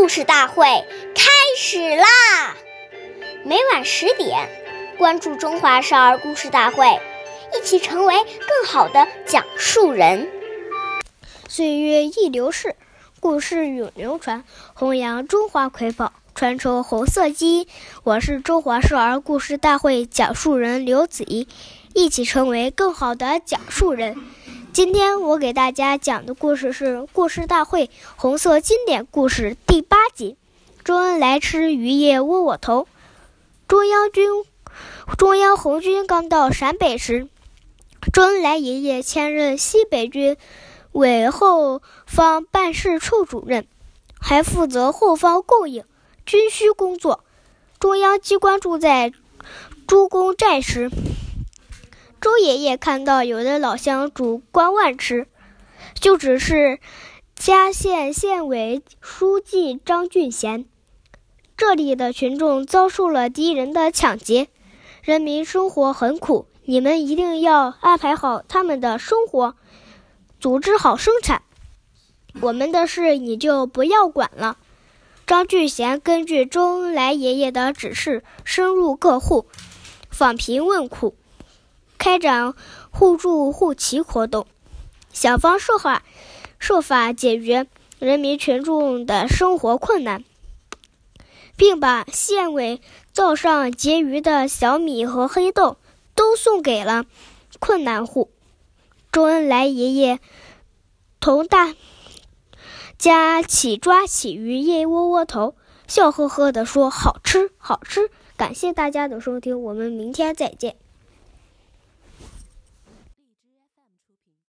故事大会开始啦！每晚十点，关注《中华少儿故事大会》，一起成为更好的讲述人。岁月易流逝，故事永流传，弘扬中华瑰宝，传承红色基因。我是中华少儿故事大会讲述人刘子怡，一起成为更好的讲述人。今天我给大家讲的故事是《故事大会红色经典故事》第八集。周恩来吃鱼叶窝窝头。中央军，中央红军刚到陕北时，周恩来爷爷迁任西北军委后方办事处主任，还负责后方供应、军需工作。中央机关住在朱公寨时。周爷爷看到有的老乡煮光碗吃，就指示嘉县县委书记张俊贤：“这里的群众遭受了敌人的抢劫，人民生活很苦，你们一定要安排好他们的生活，组织好生产。我们的事你就不要管了。”张俊贤根据周恩来爷爷的指示，深入各户，访贫问苦。开展互助互齐活动，想方设法设法解决人民群众的生活困难，并把县委灶上结余的小米和黑豆都送给了困难户。周恩来爷爷同大家起抓起鱼叶窝窝头，笑呵呵地说：“好吃，好吃！”感谢大家的收听，我们明天再见。